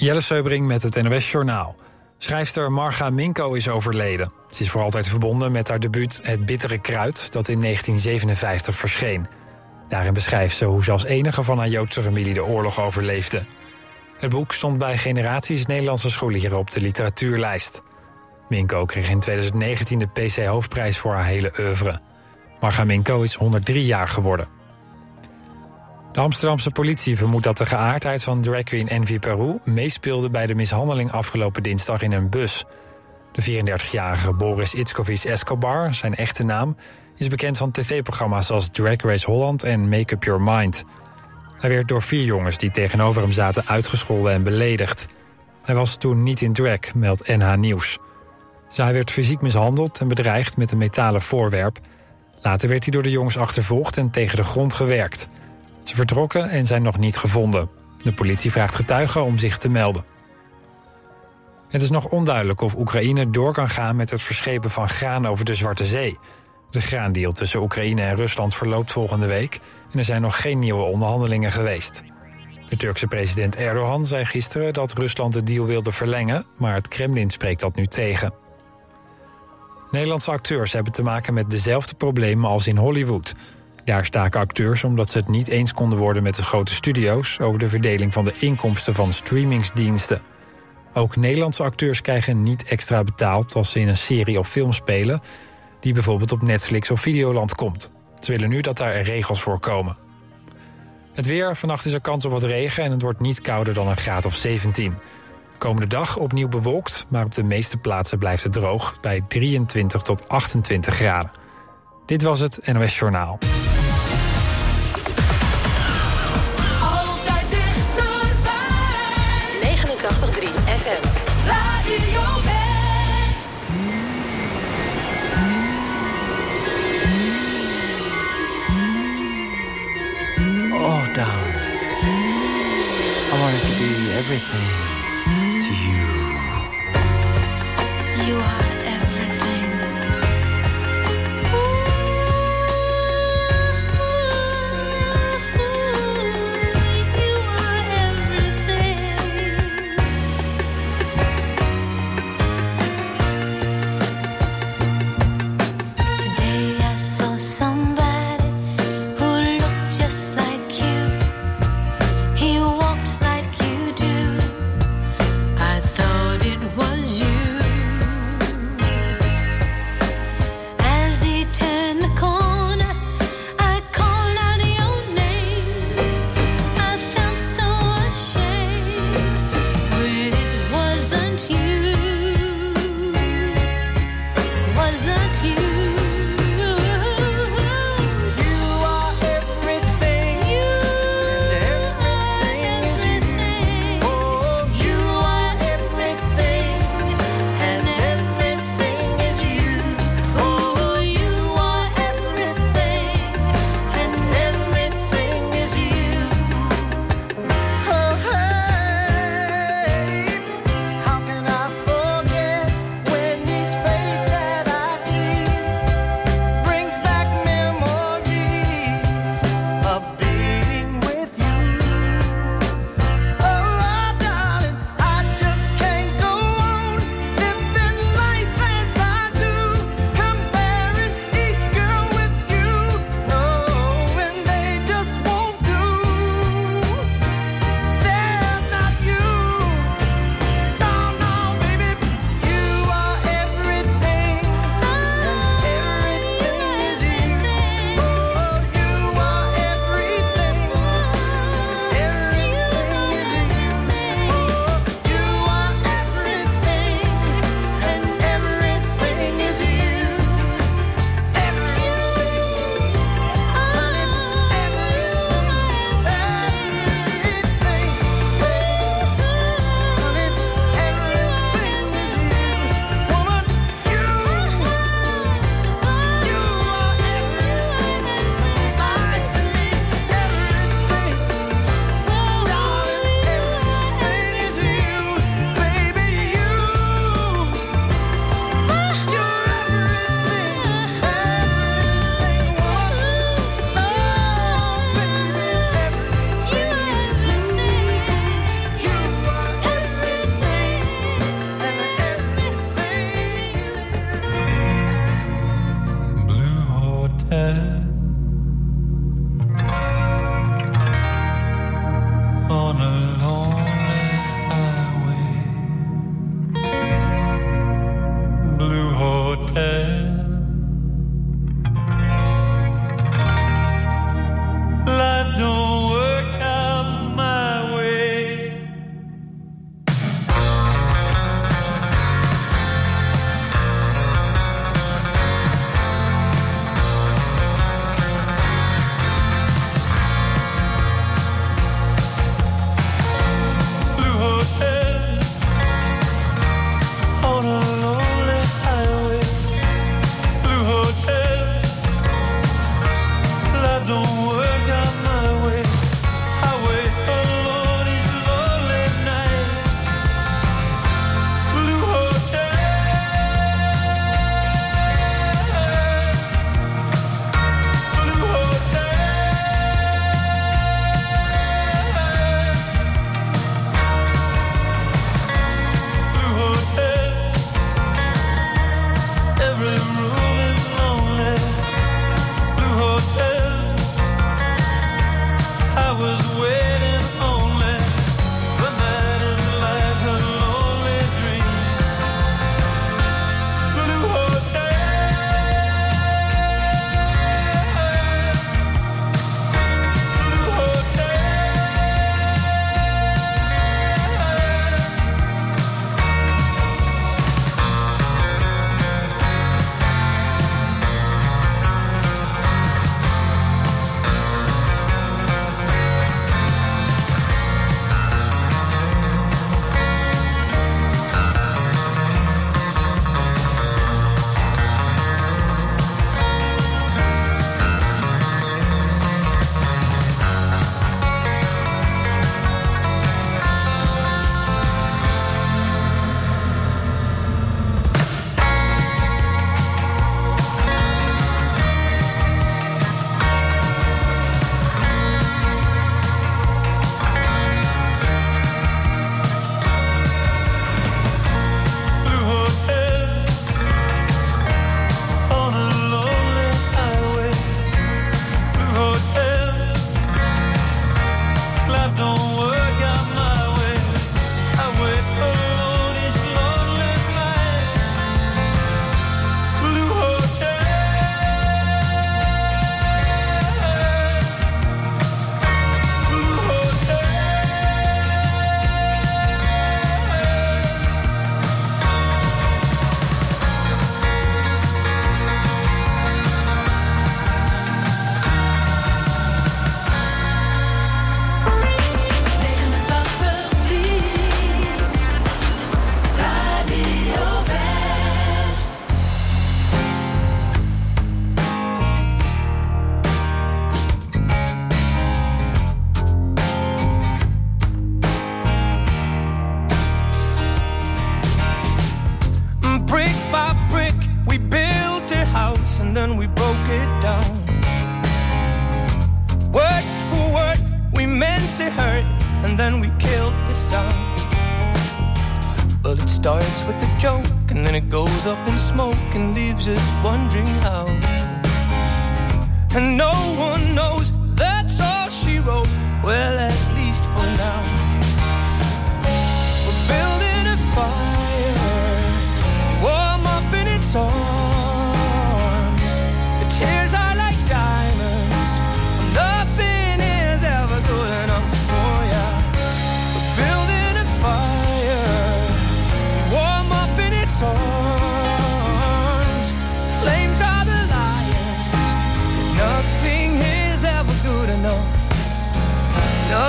Jelle Seubring met het NOS Journaal. Schrijfster Marga Minko is overleden. Ze is voor altijd verbonden met haar debuut Het Bittere Kruid... dat in 1957 verscheen. Daarin beschrijft ze hoe ze als enige van haar Joodse familie de oorlog overleefde. Het boek stond bij generaties Nederlandse scholieren op de literatuurlijst. Minko kreeg in 2019 de PC-hoofdprijs voor haar hele oeuvre. Marga Minko is 103 jaar geworden. De Amsterdamse politie vermoedt dat de geaardheid van drag queen Envy Peru... meespeelde bij de mishandeling afgelopen dinsdag in een bus. De 34-jarige Boris Itskovic Escobar, zijn echte naam... is bekend van tv-programma's als Drag Race Holland en Make Up Your Mind. Hij werd door vier jongens die tegenover hem zaten uitgescholden en beledigd. Hij was toen niet in drag, meldt NH Nieuws. Zij werd fysiek mishandeld en bedreigd met een metalen voorwerp. Later werd hij door de jongens achtervolgd en tegen de grond gewerkt... Ze vertrokken en zijn nog niet gevonden. De politie vraagt getuigen om zich te melden. Het is nog onduidelijk of Oekraïne door kan gaan met het verschepen van graan over de Zwarte Zee. De graandeal tussen Oekraïne en Rusland verloopt volgende week en er zijn nog geen nieuwe onderhandelingen geweest. De Turkse president Erdogan zei gisteren dat Rusland de deal wilde verlengen, maar het Kremlin spreekt dat nu tegen. Nederlandse acteurs hebben te maken met dezelfde problemen als in Hollywood. Daar staken acteurs omdat ze het niet eens konden worden met de grote studio's over de verdeling van de inkomsten van streamingsdiensten. Ook Nederlandse acteurs krijgen niet extra betaald als ze in een serie of film spelen, die bijvoorbeeld op Netflix of Videoland komt. Ze willen nu dat daar regels voor komen. Het weer, vannacht is er kans op wat regen en het wordt niet kouder dan een graad of 17. Komende dag opnieuw bewolkt, maar op de meeste plaatsen blijft het droog bij 23 tot 28 graden. Dit was het NOS Journaal. 89.3 FM. Radio West. Oh, darling. I wanted to be everything to you. You are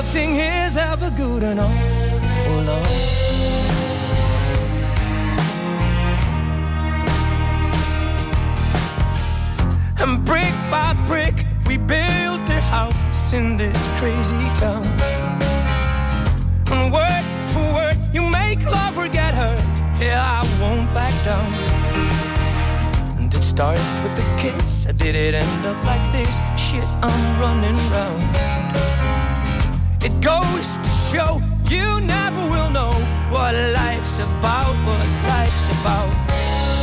Nothing is ever good enough for love. And brick by brick, we built a house in this crazy town. And word for word, you make love or get hurt. Yeah, I won't back down. And it starts with a kiss. How did it end up like this? Shit, I'm running round. It goes to show you never will know what life's about, what life's about.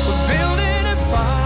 We're building a fire,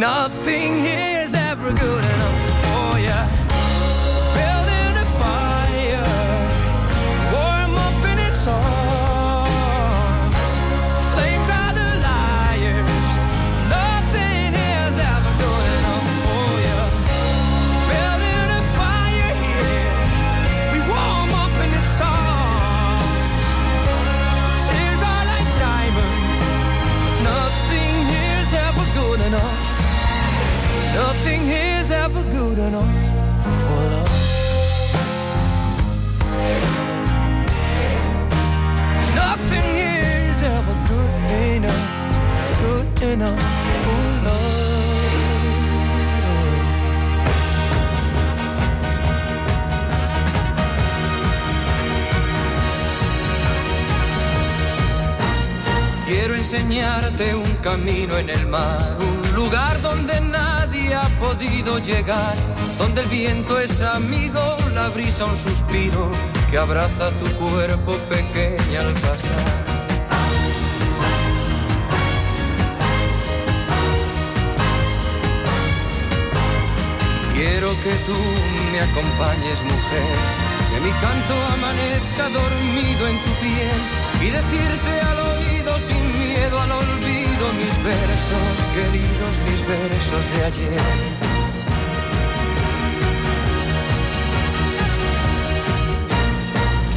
nothing here un camino en el mar, un lugar donde nadie ha podido llegar, donde el viento es amigo, la brisa un suspiro que abraza tu cuerpo pequeña al pasar. Quiero que tú me acompañes, mujer, que mi canto amanezca dormido en tu piel y decirte al oído sin miedo al olvido mis versos, queridos, mis versos de ayer.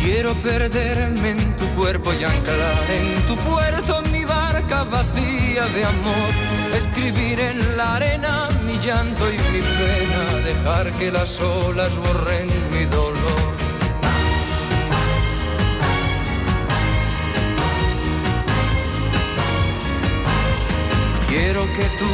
Quiero perderme en tu cuerpo y anclar en tu puerto mi barca vacía de amor. Escribir en la arena mi llanto y mi pena, dejar que las olas borren mi dolor. Que tú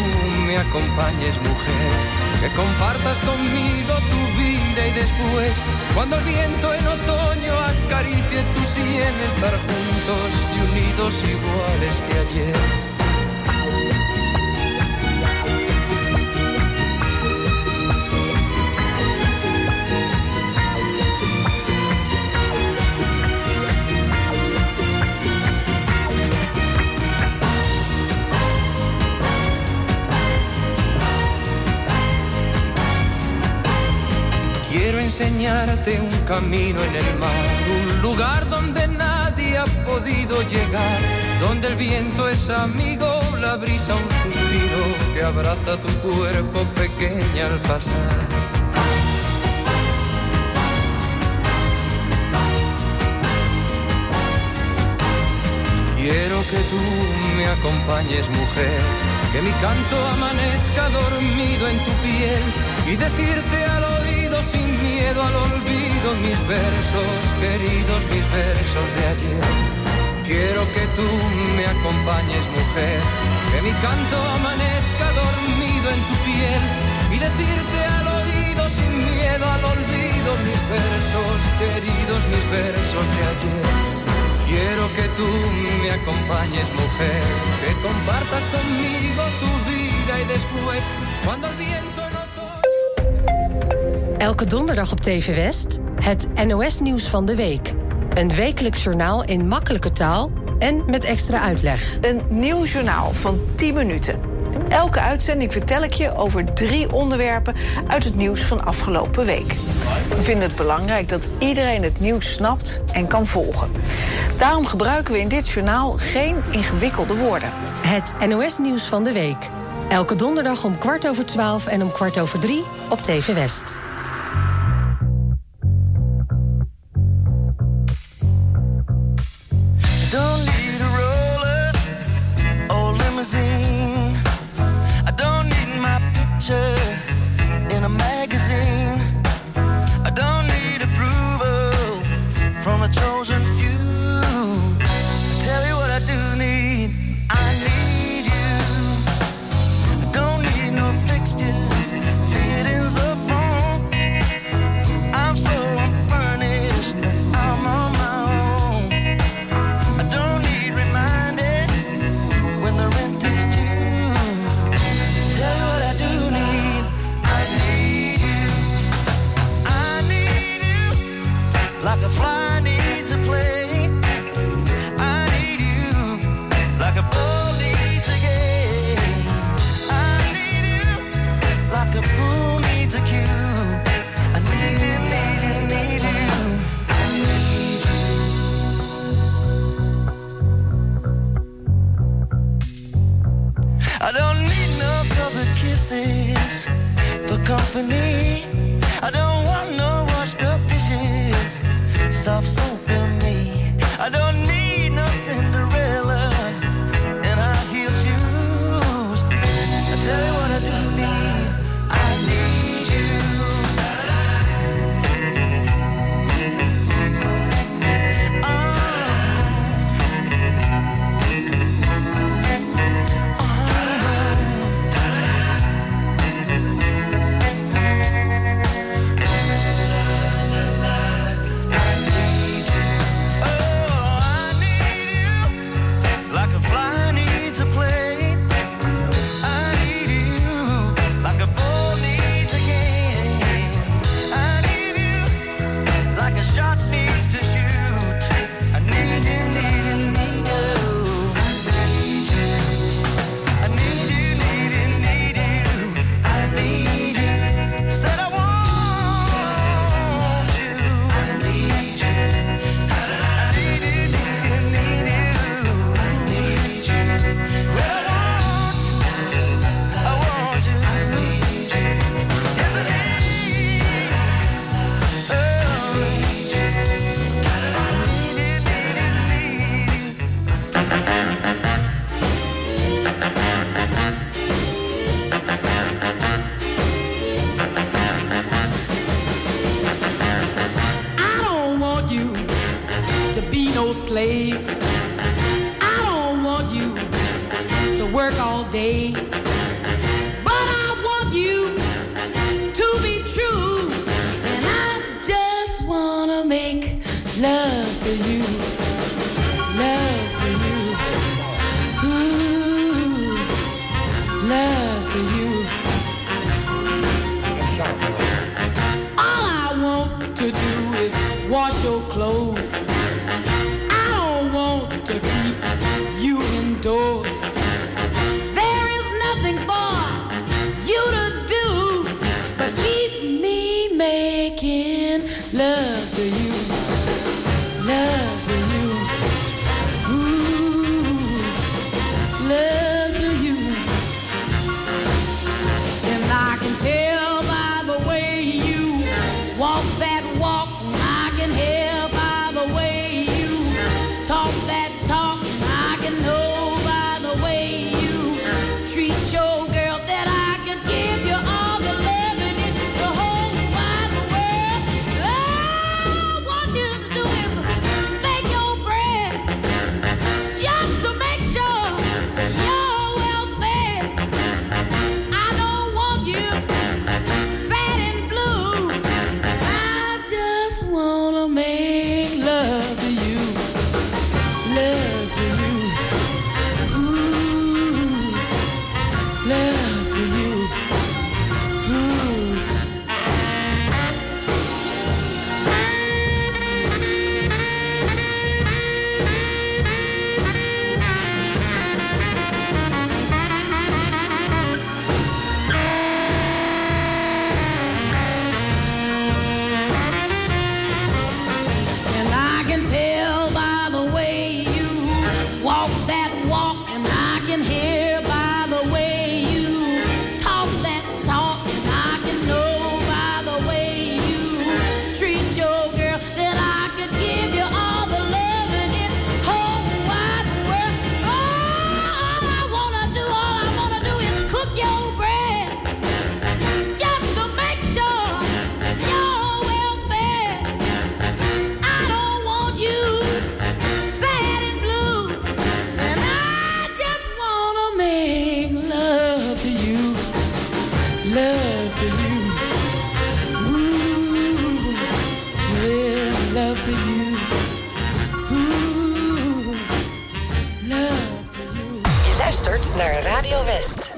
me acompañes, mujer, que compartas conmigo tu vida y después, cuando el viento en otoño acaricie tu sien, estar juntos y unidos iguales que ayer. Enseñarte un camino en el mar, un lugar donde nadie ha podido llegar, donde el viento es amigo, la brisa un suspiro que abraza tu cuerpo pequeña al pasar. Quiero que tú me acompañes, mujer, que mi canto amanezca dormido en tu piel y decirte al sin miedo al olvido mis versos, queridos mis versos de ayer. Quiero que tú me acompañes, mujer, que mi canto amanezca dormido en tu piel y decirte al oído sin miedo al olvido mis versos, queridos mis versos de ayer. Quiero que tú me acompañes, mujer, que compartas conmigo tu vida y después, cuando el viento. Elke donderdag op TV West het NOS-nieuws van de week. Een wekelijks journaal in makkelijke taal en met extra uitleg. Een nieuw journaal van 10 minuten. Elke uitzending vertel ik je over drie onderwerpen uit het nieuws van afgelopen week. We vinden het belangrijk dat iedereen het nieuws snapt en kan volgen. Daarom gebruiken we in dit journaal geen ingewikkelde woorden. Het NOS-nieuws van de week. Elke donderdag om kwart over twaalf en om kwart over drie op TV West. love to you. Je luistert naar Radio West.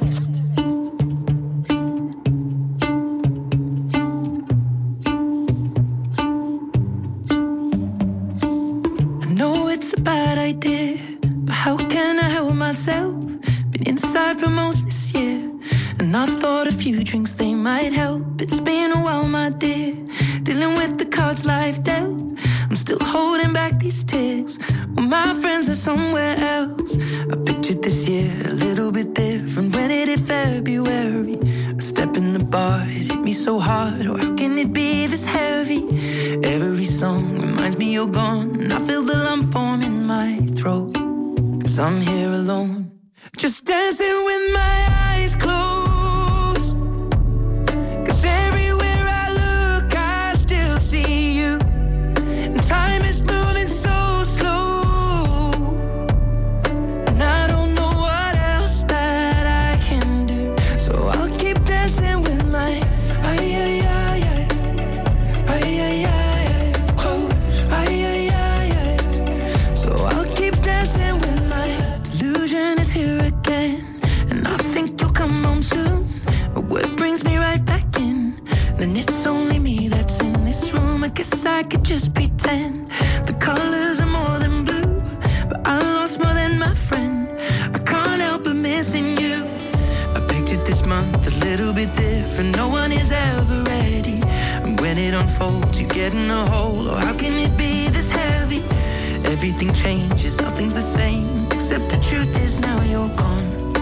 everything changes, nothing's the same. Except the truth is now you're gone.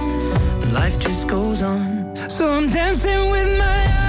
Life just goes on. So I'm dancing with my eyes.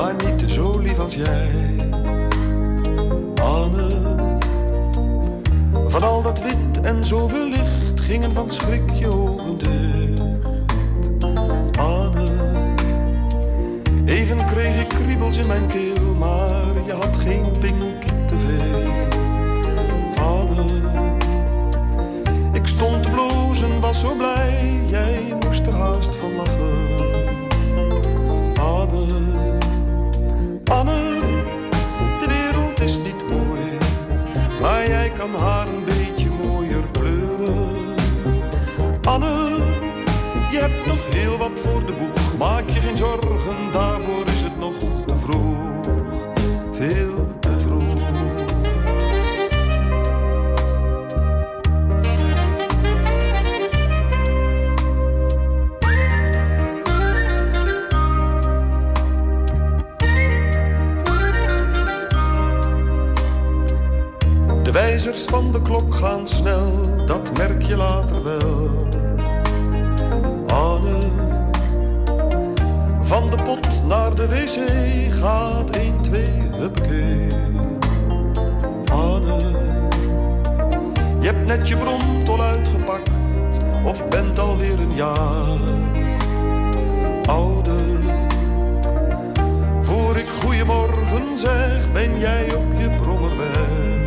maar niet zo lief als jij. Anne, van al dat wit en zoveel licht gingen van schrik je ogen dicht. Anne, even kreeg ik kriebels in mijn keel, maar je had geen pink te veel. Anne, ik stond te blozen, was zo blij, jij moest er haast van lachen. kan haar een beetje mooier kleuren. Anne, je hebt nog heel wat voor de boeg, maak je geen zorgen de klok gaan snel, dat merk je later wel. Anne, van de pot naar de wc gaat 1, 2, huppakee. Anne, je hebt net je bromtol uitgepakt, of bent alweer een jaar oude. Voor ik goeiemorgen zeg, ben jij op je brommerweg.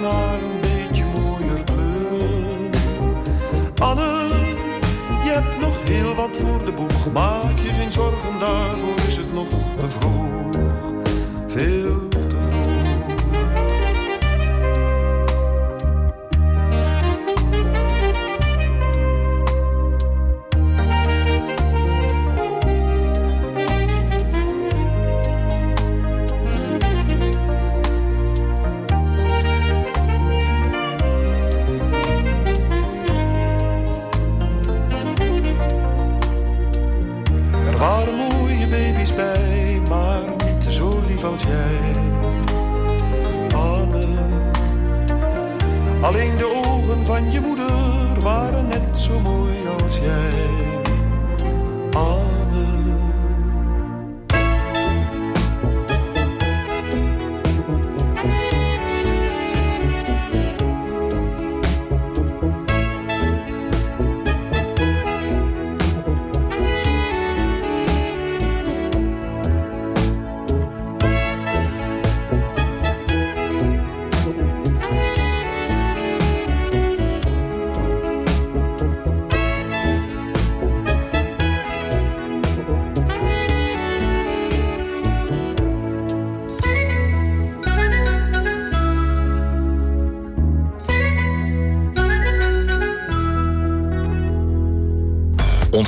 Kan haar een beetje mooier kleuren. Anne, je hebt nog heel wat voor de boeg, maak je geen zorgen, daarvoor is het nog te vroeg. Veel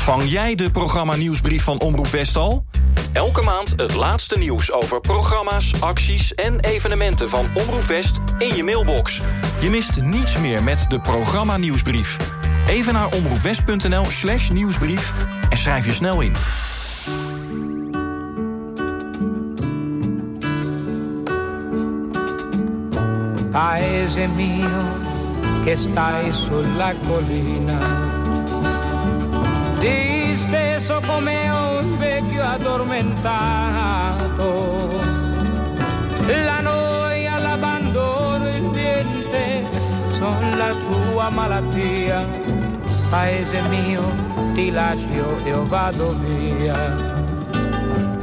Ontvang jij de programma nieuwsbrief van Omroep Westal? Elke maand het laatste nieuws over programma's, acties en evenementen van Omroep West in je mailbox. Je mist niets meer met de programma nieuwsbrief. Even naar omroepwest.nl slash nieuwsbrief en schrijf je snel in. Disteso come un vecchio addormentato. La noia, l'abbandono, il niente sono la tua malattia. Paese mio, ti lascio io vado via.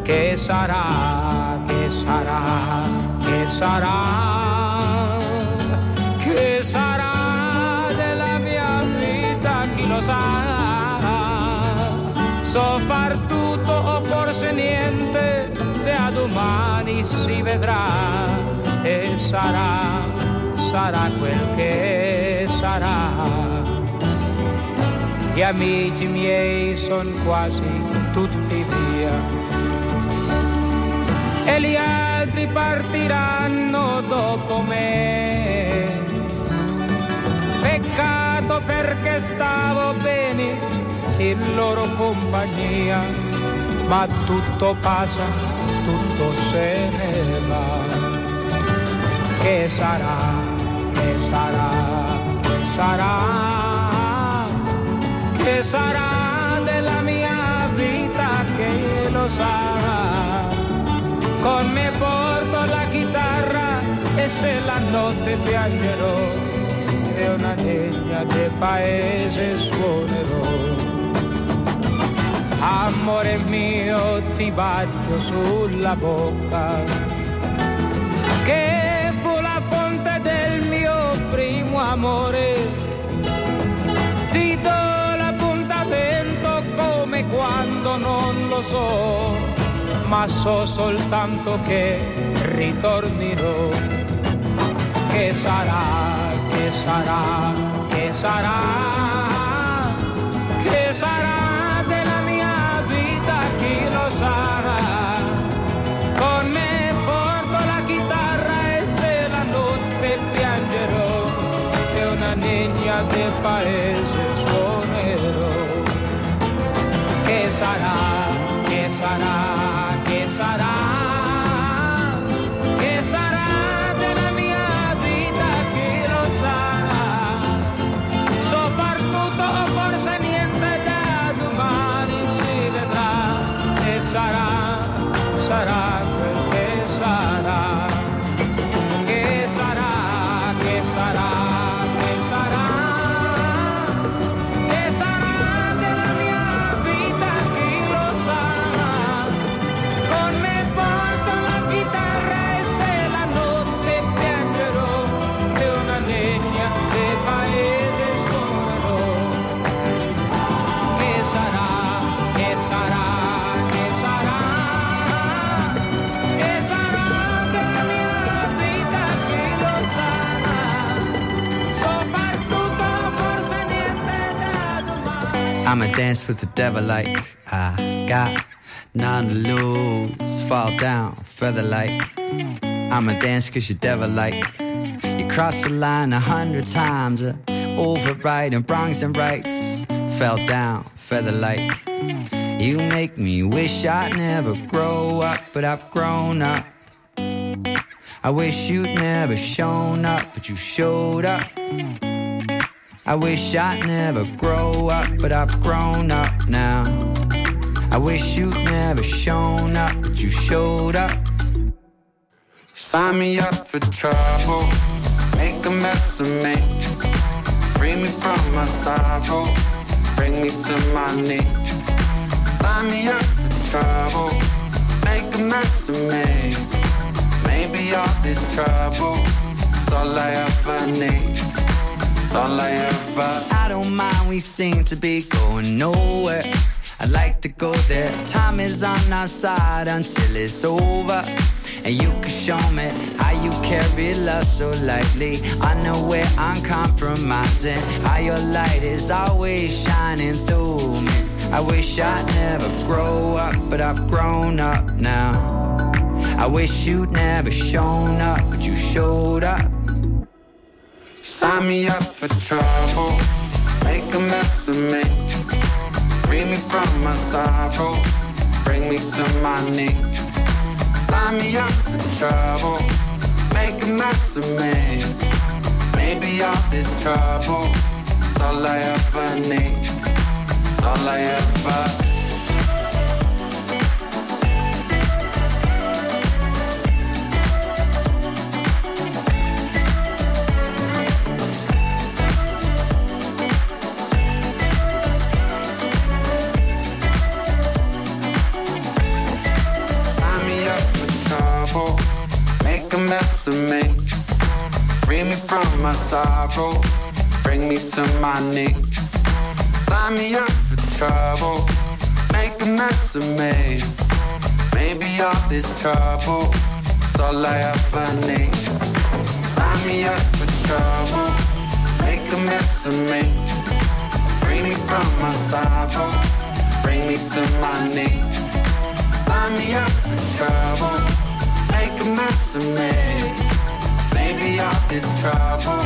Che sarà, che sarà, che sarà, che sarà della mia vita, chi lo sa. So far tutto o forse niente, da domani si vedrà e sarà, sarà quel che sarà. Gli amici miei sono quasi tutti via e gli altri partiranno dopo me. Peccato perché stavo bene in loro compagnia, ma tutto passa, tutto se ne va. Che sarà, che sarà, che sarà, che sarà della mia vita che lo sa. Con me porto la chitarra e se la notte piangerò e una legna del paese suonerò. Amore mio ti bacio sulla bocca che fu la fonte del mio primo amore. Ti do l'appuntamento come quando non lo so ma so soltanto che ritornerò. Che sarà, che sarà, che sarà, I'ma dance with the devil like I got none to lose. Fall down, feather like. I'ma dance cause you're devil like. You cross the line a hundred times, uh, overriding wrongs and rights. Fell down, feather like. You make me wish I'd never grow up, but I've grown up. I wish you'd never shown up, but you showed up. I wish I'd never grow up, but I've grown up now. I wish you'd never shown up, but you showed up. Sign me up for trouble, make a mess of me. Free me from my sorrow, bring me to my knees. Sign me up for trouble, make a mess of me. Maybe all this trouble is all I ever need. All I ever. I don't mind, we seem to be going nowhere. I'd like to go there. Time is on our side until it's over. And you can show me how you carry love so lightly. I know where I'm compromising. How your light is always shining through me. I wish I'd never grow up, but I've grown up now. I wish you'd never shown up, but you showed up. Sign me up for trouble, make a mess of me. Free me from my sorrow, bring me to my knees. Sign me up for trouble, make a mess of me. Maybe all this trouble is all I ever need. It's all I ever. Mess of me. Free me from my sorrow, bring me to my knees. Sign me up for trouble, make a mess of me. Maybe all this trouble is all I ever need. Sign me up for trouble, make a mess of me. Free me from my sorrow, bring me to my knees. Sign me up for trouble, a mess of me. Maybe all this trouble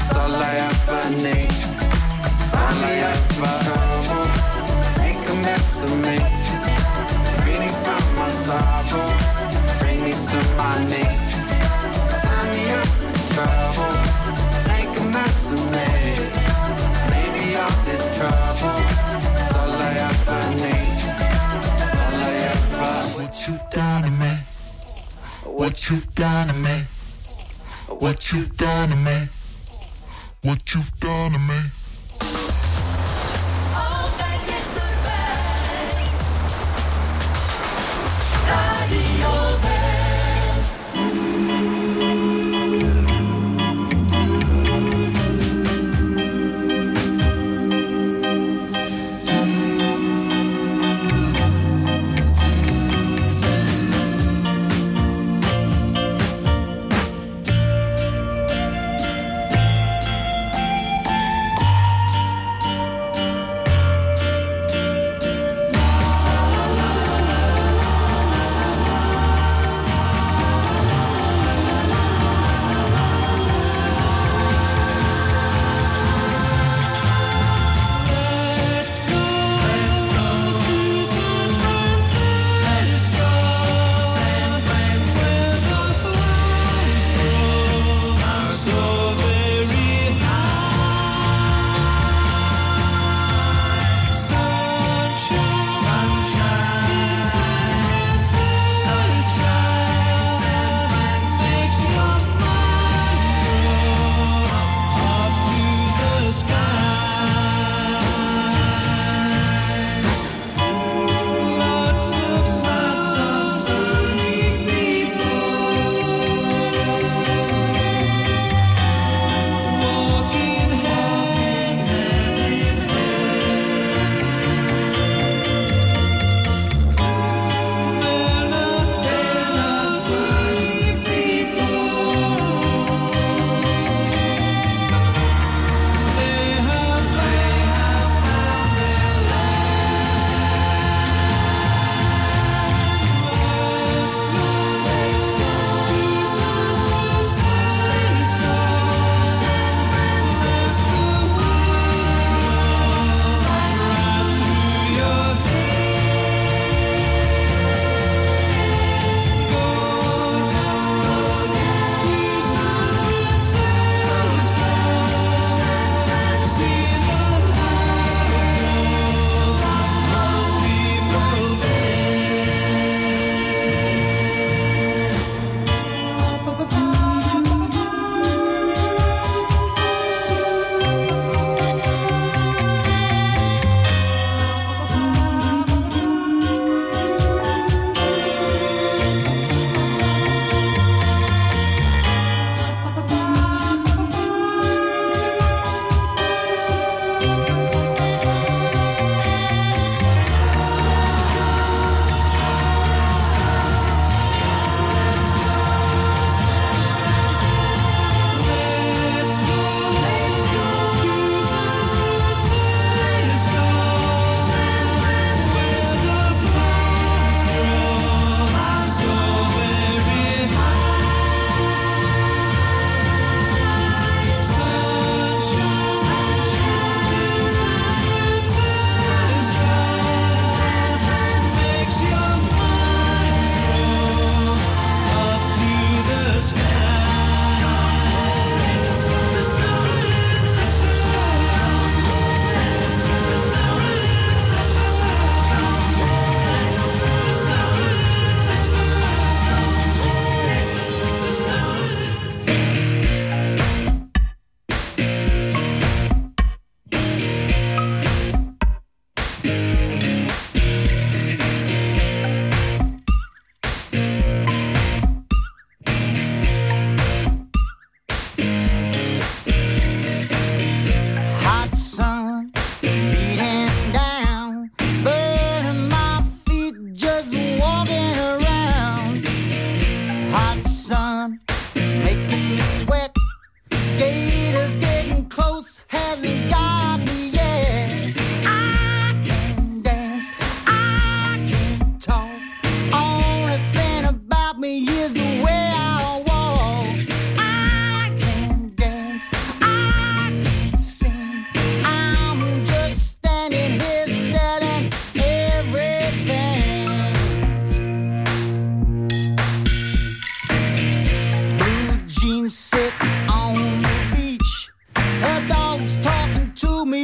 is all I ever need. Sign me up for trouble, make a mess of me. Me from my sorrow, bring me to my knees. Sign me up for trouble, make a mess of me. Maybe all this trouble is all I ever need. What you've done to me. What you've done to me. What you've done to me.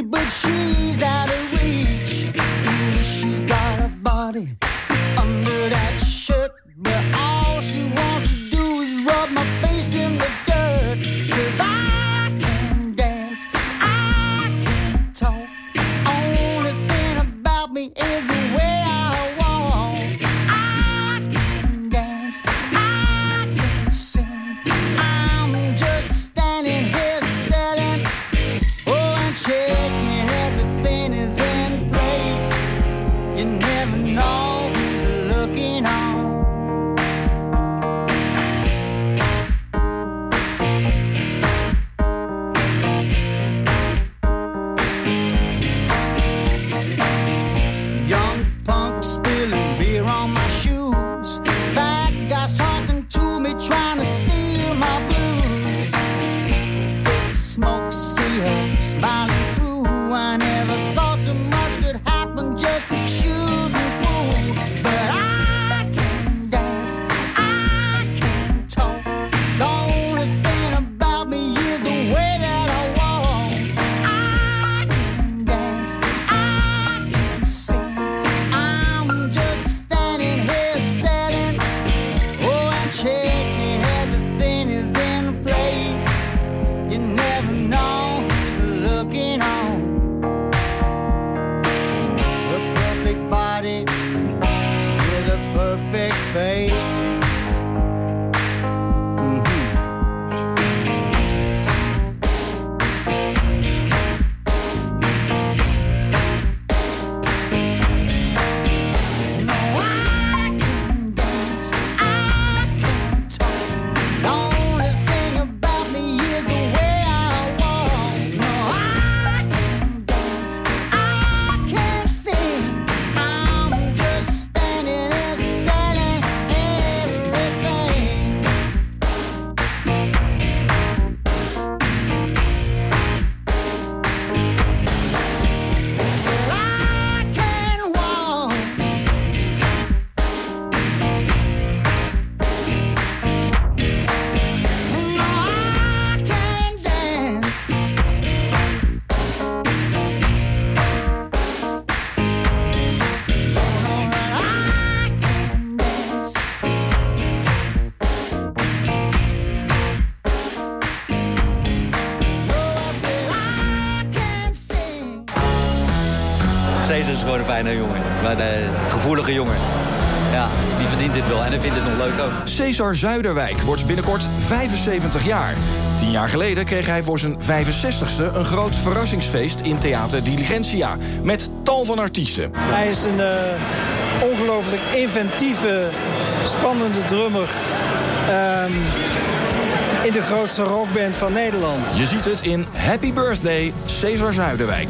but she gevoelige jongen. Ja, die verdient dit wel. En hij vindt het nog leuk ook. Cesar Zuiderwijk wordt binnenkort 75 jaar. Tien jaar geleden kreeg hij voor zijn 65ste een groot verrassingsfeest in Theater Diligentia. Met tal van artiesten. Hij is een eh, ongelooflijk inventieve, spannende drummer. ehm, in de grootste rockband van Nederland. Je ziet het in Happy Birthday Cesar Zuiderwijk.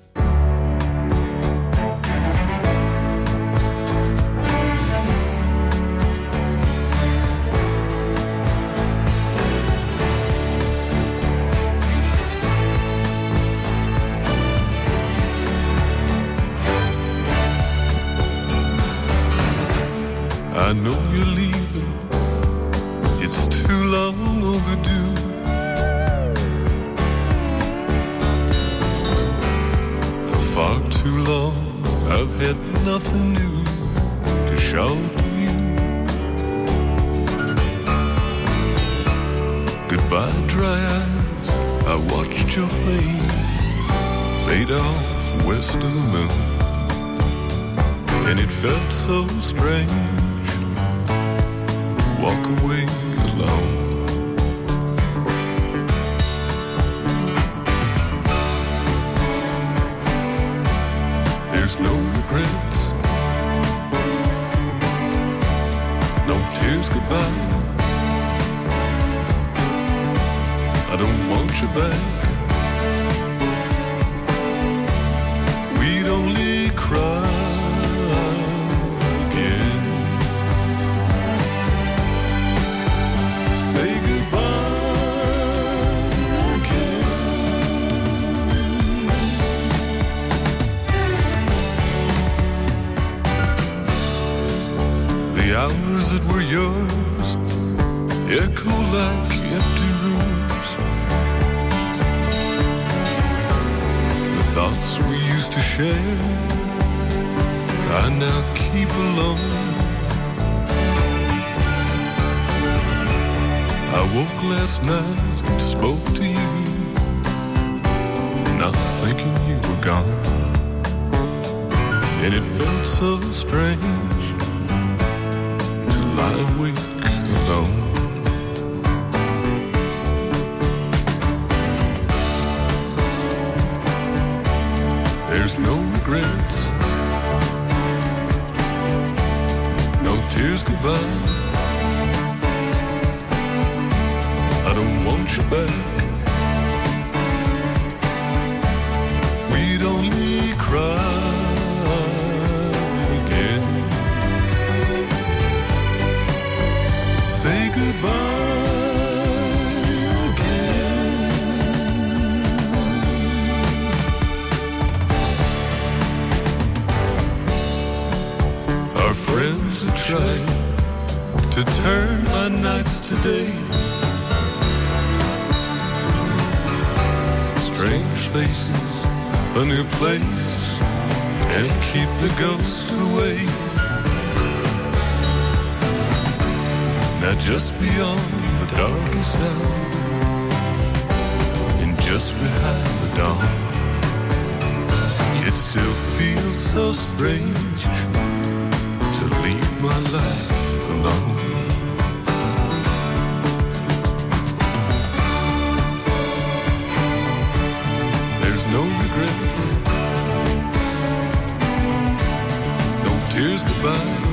Your plane fade off west of the moon. And it felt so strange walk away alone. Tears goodbye. I don't want you back. The ghosts away. Now just beyond the darkest hour, and just behind the dawn, It still feels so strange to leave my life alone. There's no regrets, goodbye.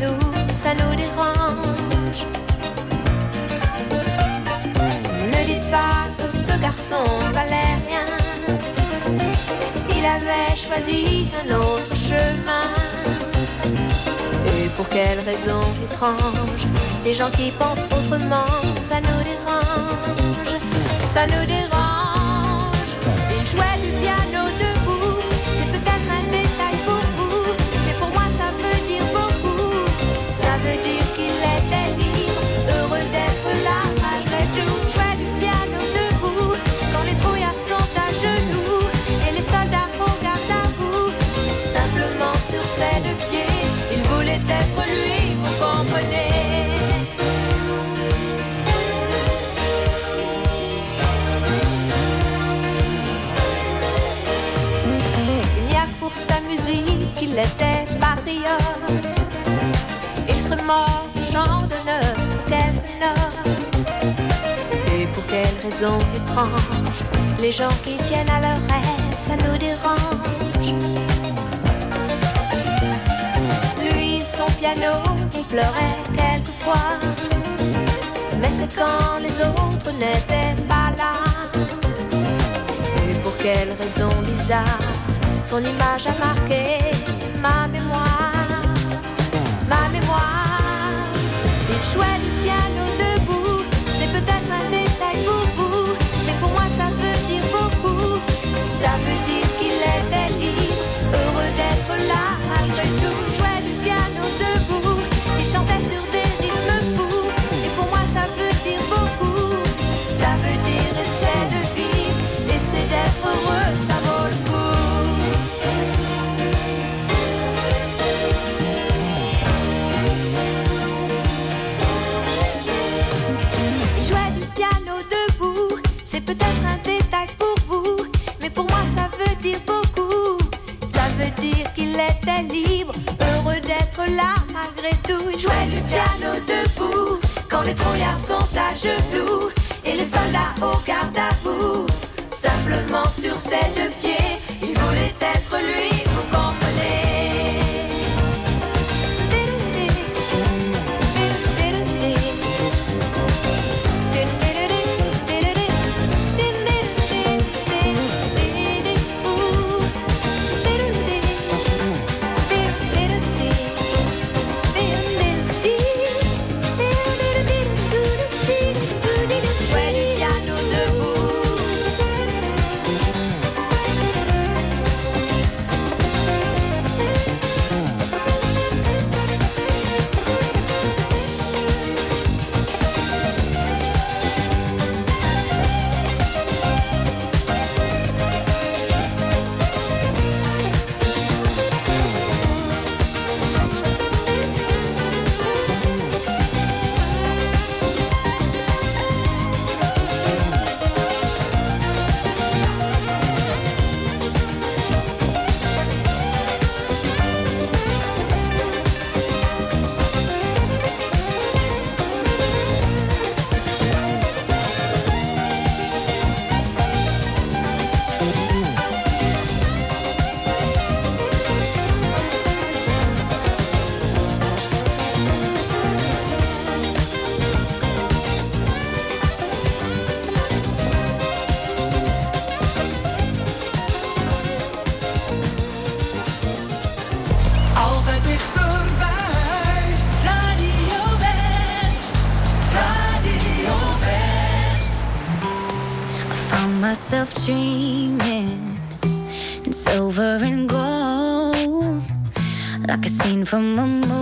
Nous, ça nous dérange. Ne dites pas que ce garçon valait rien. Il avait choisi un autre chemin. Et pour quelle raison étrange Les gens qui pensent autrement, ça nous dérange, ça nous dérange. Il jouait du piano debout, qu'il était libre, heureux d'être là malgré tout. Jouait du piano debout, quand les trouillards sont à genoux et les soldats regardent à vous. Simplement sur ses deux pieds, il voulait être lui, vous comprenez. Les gens qui tiennent à leurs rêves, ça nous dérange. Lui, son piano, il pleurait quelquefois. Mais c'est quand les autres n'étaient pas là. Et pour quelle raison bizarre Son image a marqué ma mémoire. Ma mémoire. Il jouait du piano you do? myself dreaming. It's silver and gold, like a scene from a movie.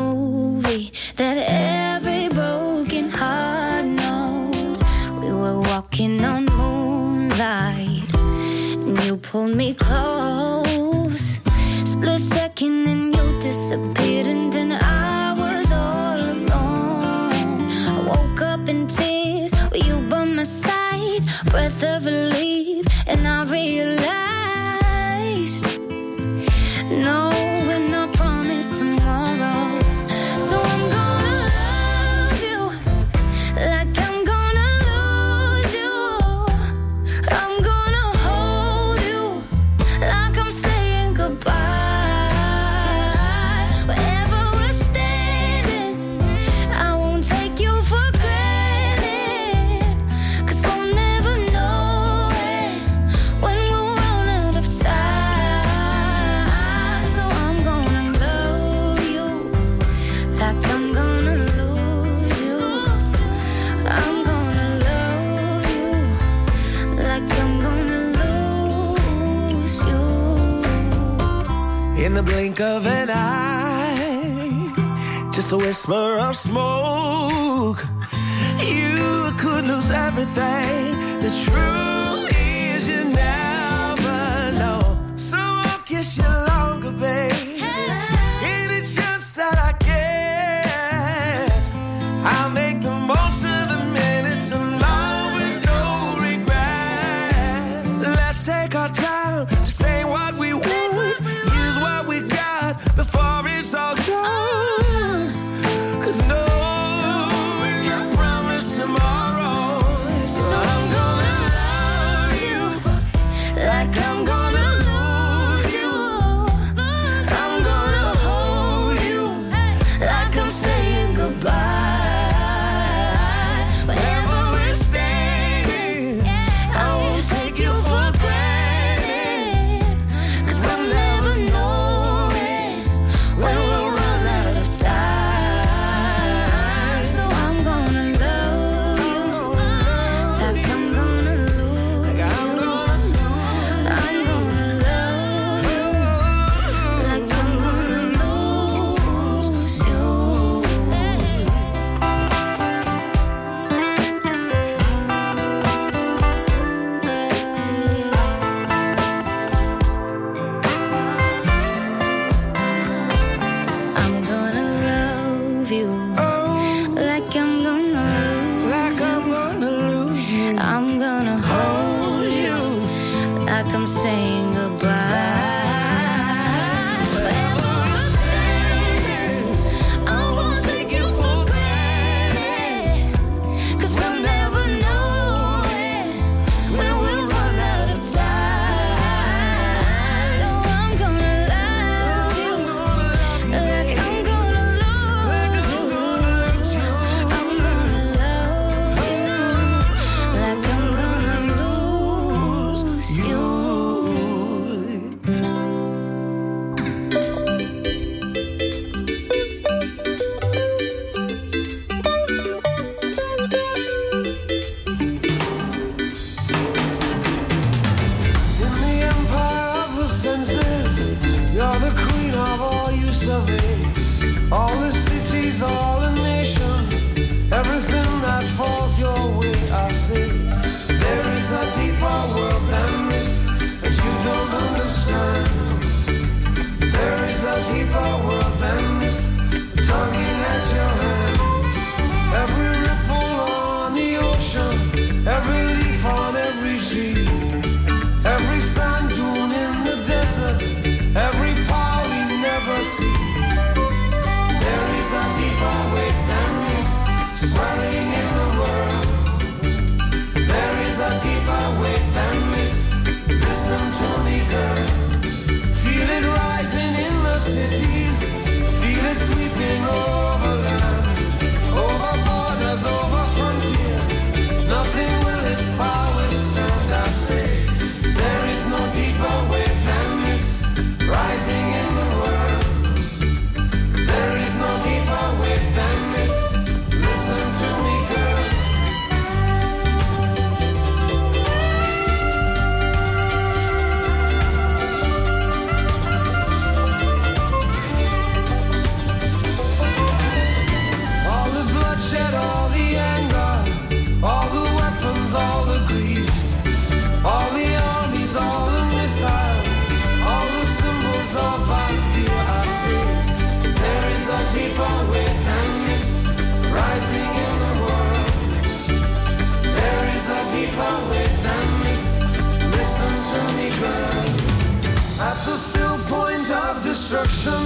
At the still point of destruction,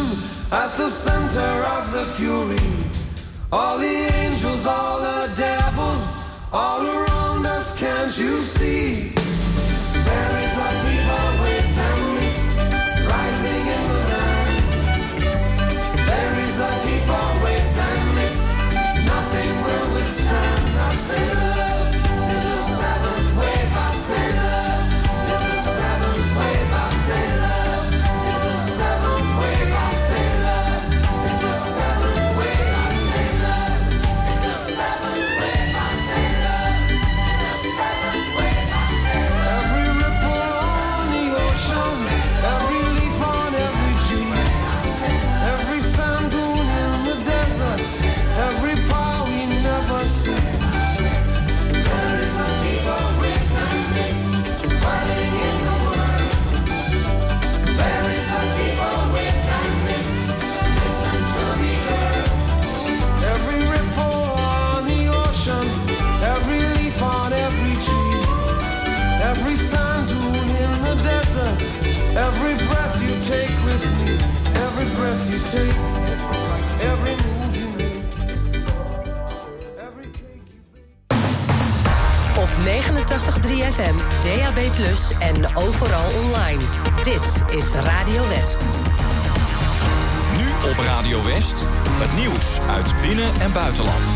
at the center of the fury, all the angels, all the devils, all around us, can't you see? There is a deeper wave than this, rising in the land. There is a deeper wave than this, nothing will withstand. us. say Op 89.3 FM, DAB+, en overal online. Dit is Radio West. Nu op Radio West, het nieuws uit binnen- en buitenland.